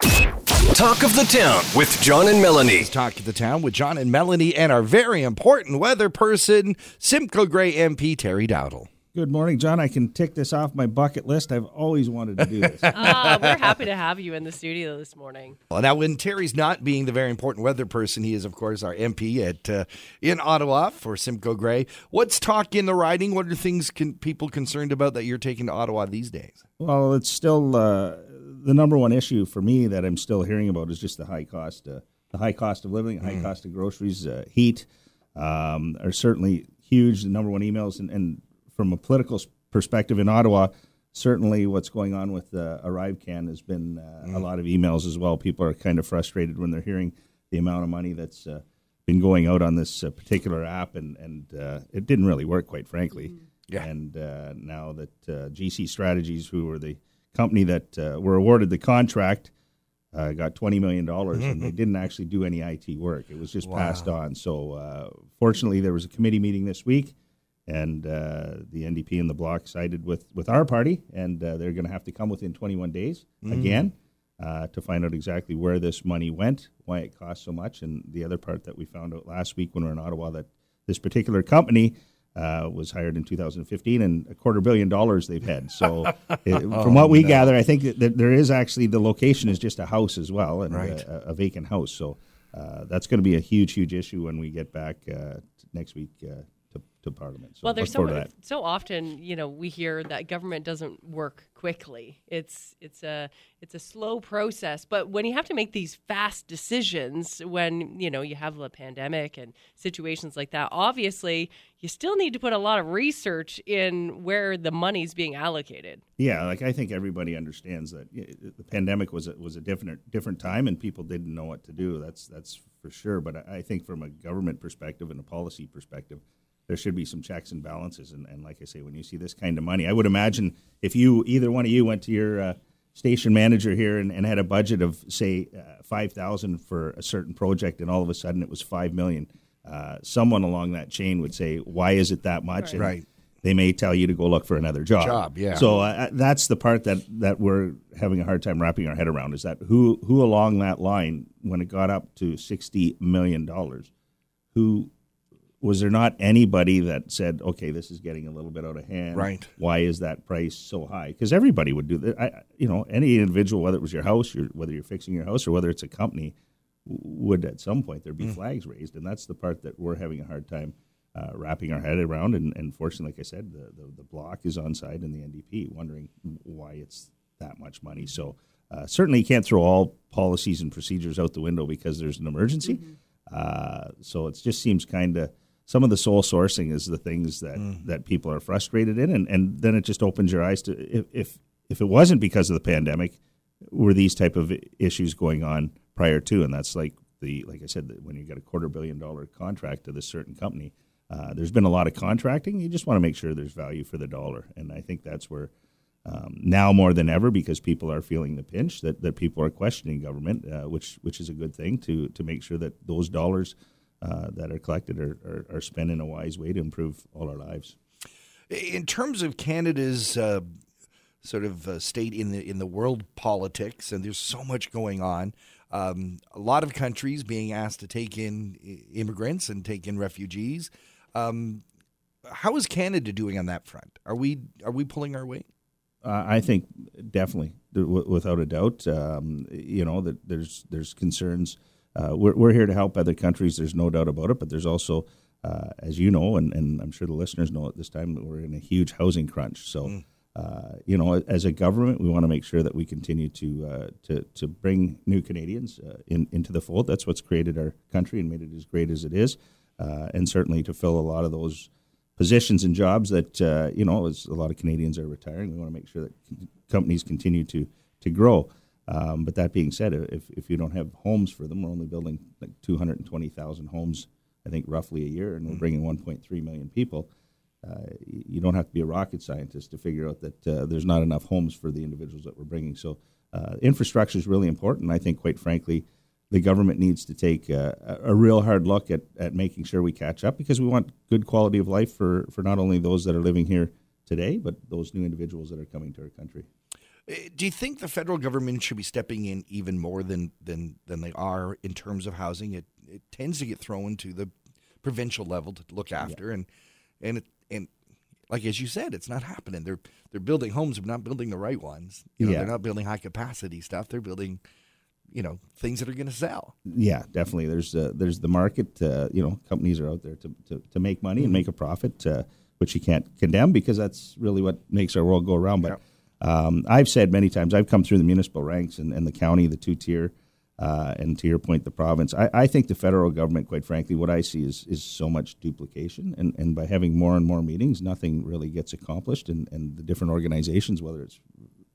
Talk of the Town with John and Melanie. Talk of the Town with John and Melanie and our very important weather person, Simcoe Grey MP Terry Dowdall. Good morning, John. I can tick this off my bucket list. I've always wanted to do this. Ah, we're happy to have you in the studio this morning. Well, now, when Terry's not being the very important weather person, he is, of course, our MP at uh, in Ottawa for Simcoe Grey. What's talk in the riding? What are things can, people concerned about that you're taking to Ottawa these days? well, it's still uh, the number one issue for me that I'm still hearing about is just the high cost, uh, the high cost of living, high cost of groceries, uh, heat um, are certainly huge. The number one emails, and, and from a political perspective in Ottawa, certainly what's going on with uh, ArriveCan has been uh, a lot of emails as well. People are kind of frustrated when they're hearing the amount of money that's uh, been going out on this uh, particular app, and and uh, it didn't really work, quite frankly. Yeah. And uh, now that uh, GC Strategies, who were the company that uh, were awarded the contract, uh, got twenty million dollars, and they didn't actually do any IT work. It was just passed on. So uh, fortunately, there was a committee meeting this week, and uh, the NDP and the Bloc sided with with our party, and uh, they're going to have to come within twenty one days again. Uh, to find out exactly where this money went, why it cost so much, and the other part that we found out last week when we were in Ottawa that this particular company uh, was hired in 2015 and a quarter billion dollars they've had. So, it, from what we gather, I think that there is actually the location is just a house as well and Right. a, a vacant house. So, uh, that's going to be a huge, huge issue when we get back uh, next week uh, to, Parliament. So Well, there's so so often, you know, we hear that government doesn't work quickly. It's it's a it's a slow process. But when you have to make these fast decisions, when you know you have a pandemic and situations like that, obviously you still need to put a lot of research in where the money's being allocated. Yeah, like I think everybody understands that the pandemic was a, was a different different time, and people didn't know what to do. That's that's for sure. But I think from a government perspective and a policy perspective, there should be some checks and balances. And, and like I say, when you see this kind of money, I would imagine if you either one of you went to your uh, station manager here and, and had a budget of say uh, five thousand for a certain project, and all of a sudden it was five million. Uh, someone along that chain would say, "Why is it that much?" And Right. They may tell you to go look for another job. Job, yeah. So uh, that's the part that, that we're having a hard time wrapping our head around is that who who along that line when it got up to sixty million dollars, who was there not anybody that said, okay, this is getting a little bit out of hand? Right. Why is that price so high? Because everybody would do that. I, you know, any individual, whether it was your house, your, whether you're fixing your house, or whether it's a company, would at some point there be Mm. flags raised, and that's the part that we're having a hard time uh, wrapping our head around. And, and fortunately, like I said, the, the the Bloc is on side in the NDP, wondering why it's that much money. So uh, certainly, you can't throw all policies and procedures out the window because there's an emergency. Uh, so it just seems kind of some of the sole sourcing is the things that, that people are frustrated in, and, and then it just opens your eyes to if, if if it wasn't because of the pandemic, were these type of issues going on prior to, and that's like the like I said, that when you get a quarter billion dollar contract to this certain company, uh, there's been a lot of contracting. You just want to make sure there's value for the dollar, and I think that's where um, now more than ever because people are feeling the pinch that, that people are questioning government, uh, which which is a good thing to to make sure that those dollars uh, that are collected are, are, are spent in a wise way to improve all our lives. In terms of Canada's uh, sort of uh, state in the in the world politics, and there's so much going on. Um, a lot of countries being asked to take in immigrants and take in refugees. Um, how is Canada doing on that front? Are we are we pulling our weight? Uh, I think definitely, w- without a doubt. Um, you know that there's there's concerns. Uh, we're we're here to help other countries. There's no doubt about it. But there's also, uh, as you know, and, and I'm sure the listeners know at this time, that we're in a huge housing crunch. So, uh, you know, as a government, we want to make sure that we continue to uh, to to bring new Canadians uh, in, into the fold. That's what's created our country and made it as great as it is, uh, and certainly to fill a lot of those positions and jobs that uh, you know as a lot of Canadians are retiring. We want to make sure that c- companies continue to to grow. Um, but that being said, if, if you don't have homes for them, we're only building like 220,000 homes, I think, roughly a year, and we're bringing 1.3 million people. Uh, you don't have to be a rocket scientist to figure out that uh, there's not enough homes for the individuals that we're bringing. So, uh, infrastructure is really important. I think, quite frankly, the government needs to take uh, a, a real hard look at, at making sure we catch up because we want good quality of life for, for not only those that are living here today, but those new individuals that are coming to our country. Uh, Do you think the federal government should be stepping in even more than than than they are in terms of housing? It it tends to get thrown to the provincial level to look after, and and it, and like as you said, it's not happening. They're they're building homes, but not building the right ones. You know, Yeah. they're not building high capacity stuff. They're building, you know, things that are going to sell. Yeah, definitely. There's uh, there's the market. Uh, you know, companies are out there to, to, to make money and make a profit, uh, which you can't condemn because that's really what makes our world go around. But um, I've said many times, I've come through the municipal ranks and, and the county, the two tier, uh, and to your point, the province. I, I think the federal government, quite frankly, what I see is is so much duplication, and, and by having more and more meetings, nothing really gets accomplished, and, and the different organizations, whether it's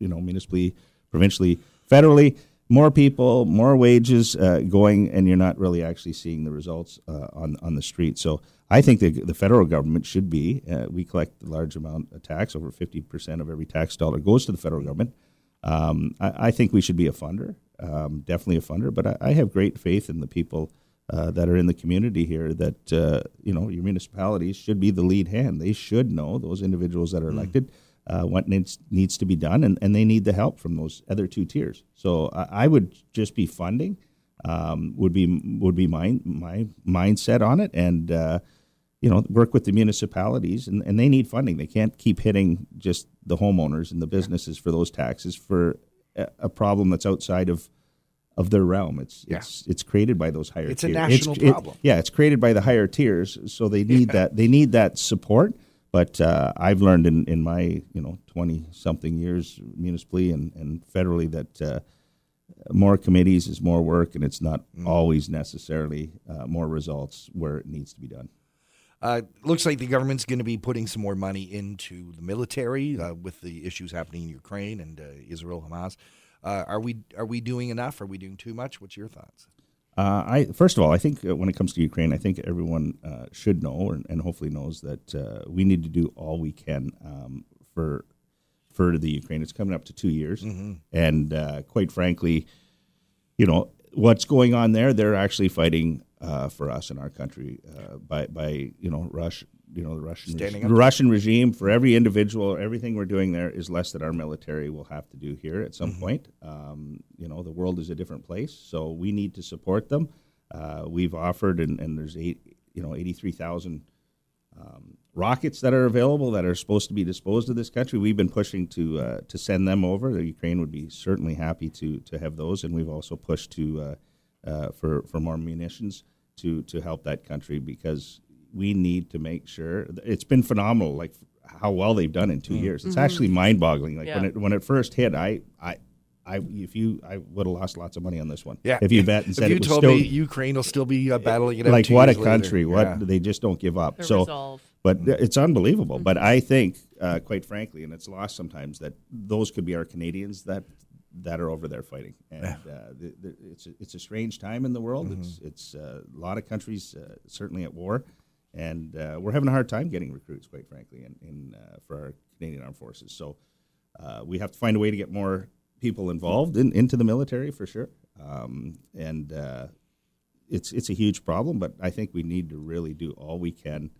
you know municipally, provincially, federally, more people, more wages uh, going, and you're not really actually seeing the results uh, on on the street. So I think the the federal government should be. Uh, we collect a large amount of tax, over fifty percent of every tax dollar goes to the federal government. Um, I, I think we should be a funder, um, definitely a funder. But I, I have great faith in the people uh, that are in the community here. That uh, you know, your municipalities should be the lead hand. They should know those individuals that are elected uh, what needs needs to be done, and, and they need the help from those other two tiers. So I, I would just be funding um, would be would be my my mindset on it, and uh, you know work with the municipalities, and, and they need funding. They can't keep hitting just the homeowners and the businesses for those taxes for a, a problem that's outside of of their realm. It's Yeah. it's it's created by those higher. It's a national it- problem. yeah, it's created by the higher tiers, so they need that they need that support. But uh, I've learned in, in my you know twenty something years municipally and, and federally that uh, more committees is more work, and it's not Mm. always necessarily uh, more results where it needs to be done. Uh, looks like the government's going to be putting some more money into the military uh, with the issues happening in Ukraine and uh, Israel Hamas. Uh, are we are we doing enough? Are we doing too much? What's your thoughts? Uh, I first of all, I think uh, when it comes to Ukraine, I think everyone uh, should know and, and hopefully knows that uh, we need to do all we can um, for for the Ukraine. It's coming up to two years, and uh, quite frankly, you know what's going on there. They're actually fighting uh, for us in our country uh, by by you know Rush. You know the Russian Standing reg- the Russian regime for every individual, everything we're doing there is less that our military will have to do here at some point. Um, you know the world is a different place, so we need to support them. Uh, we've offered, and, and there's eight, you know, eighty-three thousand um, rockets that are available that are supposed to be disposed of this country. We've been pushing to uh, to send them over. The Ukraine would be certainly happy to to have those, and we've also pushed to uh, uh, for for more munitions to to help that country because we need to make sure it's been phenomenal, like how well they've done in two years. It's actually mind-boggling. Like when it when it first hit, I I. I, if you, I would have lost lots of money on this one. Yeah. If you bet and if said you it was told still, me Ukraine will still be uh, battling it like what a years later. country what Yeah. they just don't give up The so resolve. but it's unbelievable but i think uh, quite frankly and it's lost sometimes that those could be our canadians that that are over there fighting and uh, the, the, it's a, it's a strange time in the world it's it's uh, a lot of countries uh, certainly at war and uh, we're having a hard time getting recruits quite frankly in, in uh, for our canadian armed forces so uh, we have to find a way to get more people involved in, into the military for sure. Um, and uh, it's it's a huge problem, but I think we need to really do all we can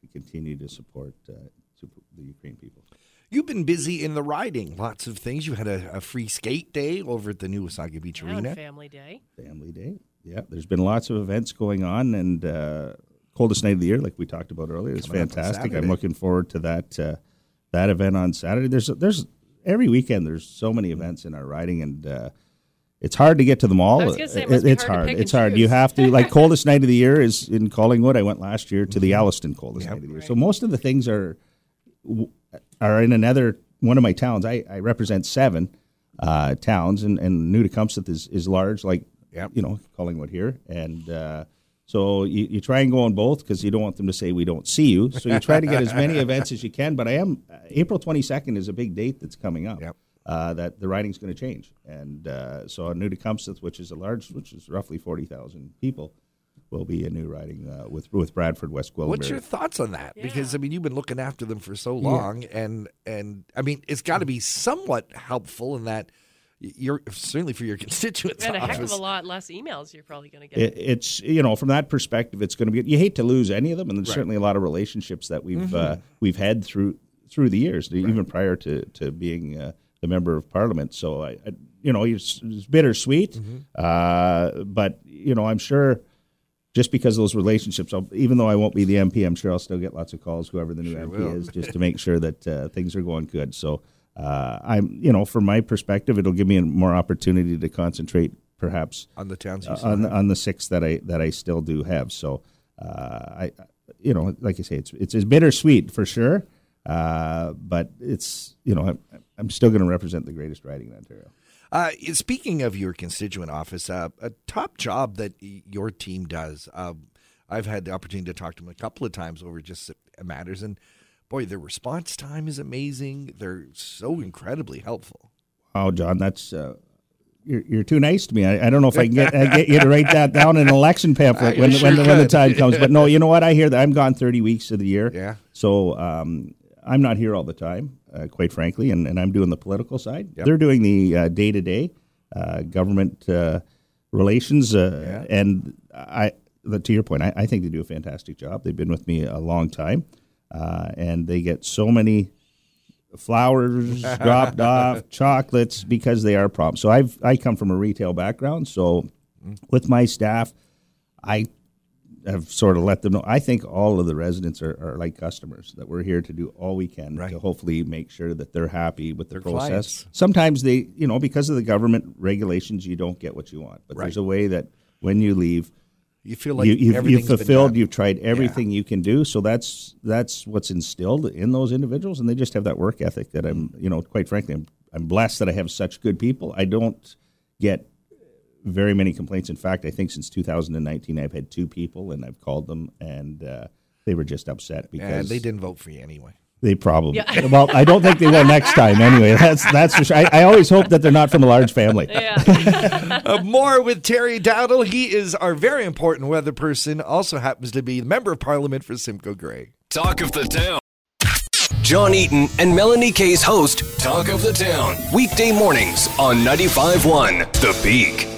to continue to support uh, to the Ukraine people. You've been busy in the riding. Lots of things. You had a, a free skate day over at the new Wasaga Beach Yeah, Arena. Family Day. Family Day, yeah. There's been lots of events going on, and uh, coldest night of the year, like we talked about earlier, It's Coming fantastic. I'm looking forward to that uh, that event on Saturday. There's there's every weekend. There's so many events in our riding, and uh, it's hard to get to them all. I was say, it must be it's hard hard. It's and hard. You have to like coldest night of the year is in Collingwood. I went last year to the Mm-hmm. Alliston coldest night of the year. So most of the things are are in another one of my towns. I, I represent seven uh, towns, and and New Tecumseth is is large, like Yep. you know Collingwood here, and uh, so you, you try and go on both because you don't want them to say we don't see you. So you try to get as many events as you can. But I am uh, April twenty second is a big date that's coming up. Yep. Uh, that the riding's going to change, and uh, so a New Tecumseth, which is a large, which is roughly forty thousand people, will be a new riding uh, with with Bradford West Gwillimbury. What's your thoughts on that? Because I mean, you've been looking after them for so long, and and I mean, it's got to be somewhat helpful in that you're certainly for your constituents. And a heck of a lot less emails you're probably going to get. It, it's you know from that perspective, it's going to be. You hate to lose any of them, and there's certainly a lot of relationships that we've uh, we've had through through the years, even prior to to being uh, the the member of parliament. So I, I you know, it's, it's bittersweet, Mm-hmm. uh, but you know, I'm sure just because of those relationships, I'll, even though I won't be the MP, I'm sure I'll still get lots of calls, whoever the new MP will. is, just to make sure that uh, things are going good. So uh, I'm, you know, from my perspective, it'll give me more opportunity to concentrate, perhaps on the towns. Uh, on on the six that I that I still do have. So uh, I, you know, like I say, it's it's, it's bittersweet for sure, uh, but it's you know I'm, I'm still going to represent the greatest riding in Ontario. Uh, speaking of your constituent office, uh, a top job that y- your team does. Uh, I've had the opportunity to talk to them a couple of times over just matters, and boy, their response time is amazing. They're so incredibly helpful. Oh, John, that's. Uh, you're, you're too nice to me. I, I don't know if I can get, I get you to write that down in an election pamphlet when, sure when, the, when the time comes. But no, you know what? I hear that I'm gone 30 weeks of the year. Yeah. So um, I'm not here all the time, uh, quite frankly, and, and I'm doing the political side. Yep. They're doing the day to day government uh, relations, uh, Yeah. and I. the- To your point, I, I think they do a fantastic job. They've been with me a long time, uh, and they get so many flowers dropped off, chocolates because they are problems. So I've I come from a retail background, so with my staff, I have sort of let them know. I think all of the residents are, are like customers that we're here to do all we can Right. to hopefully make sure that they're happy with the They're process. clients. Sometimes they, you know, because of the government regulations, you don't get what you want. But there's a way that when you leave, You feel like you, you've, you've fulfilled. You've tried everything you can do. So that's that's what's instilled in those individuals, and they just have that work ethic that I'm, you know, quite frankly, I'm, I'm blessed that I have such good people. I don't get very many complaints. In fact, I think since 2019, I've had two people, and I've called them, and uh, they were just upset because and they didn't vote for you anyway. They probably. Yeah. Well, I don't think they will next time. Anyway, that's that's for sure. I, I always hope that they're not from a large family. Yeah. Uh, more with Terry Dowdall. He is our very important weather person. Also happens to be the member of parliament for Simcoe Grey. Talk of the Town. John Eaton and Melanie Kay's host, Talk of the Town. Weekday mornings on 95.1 The Peak.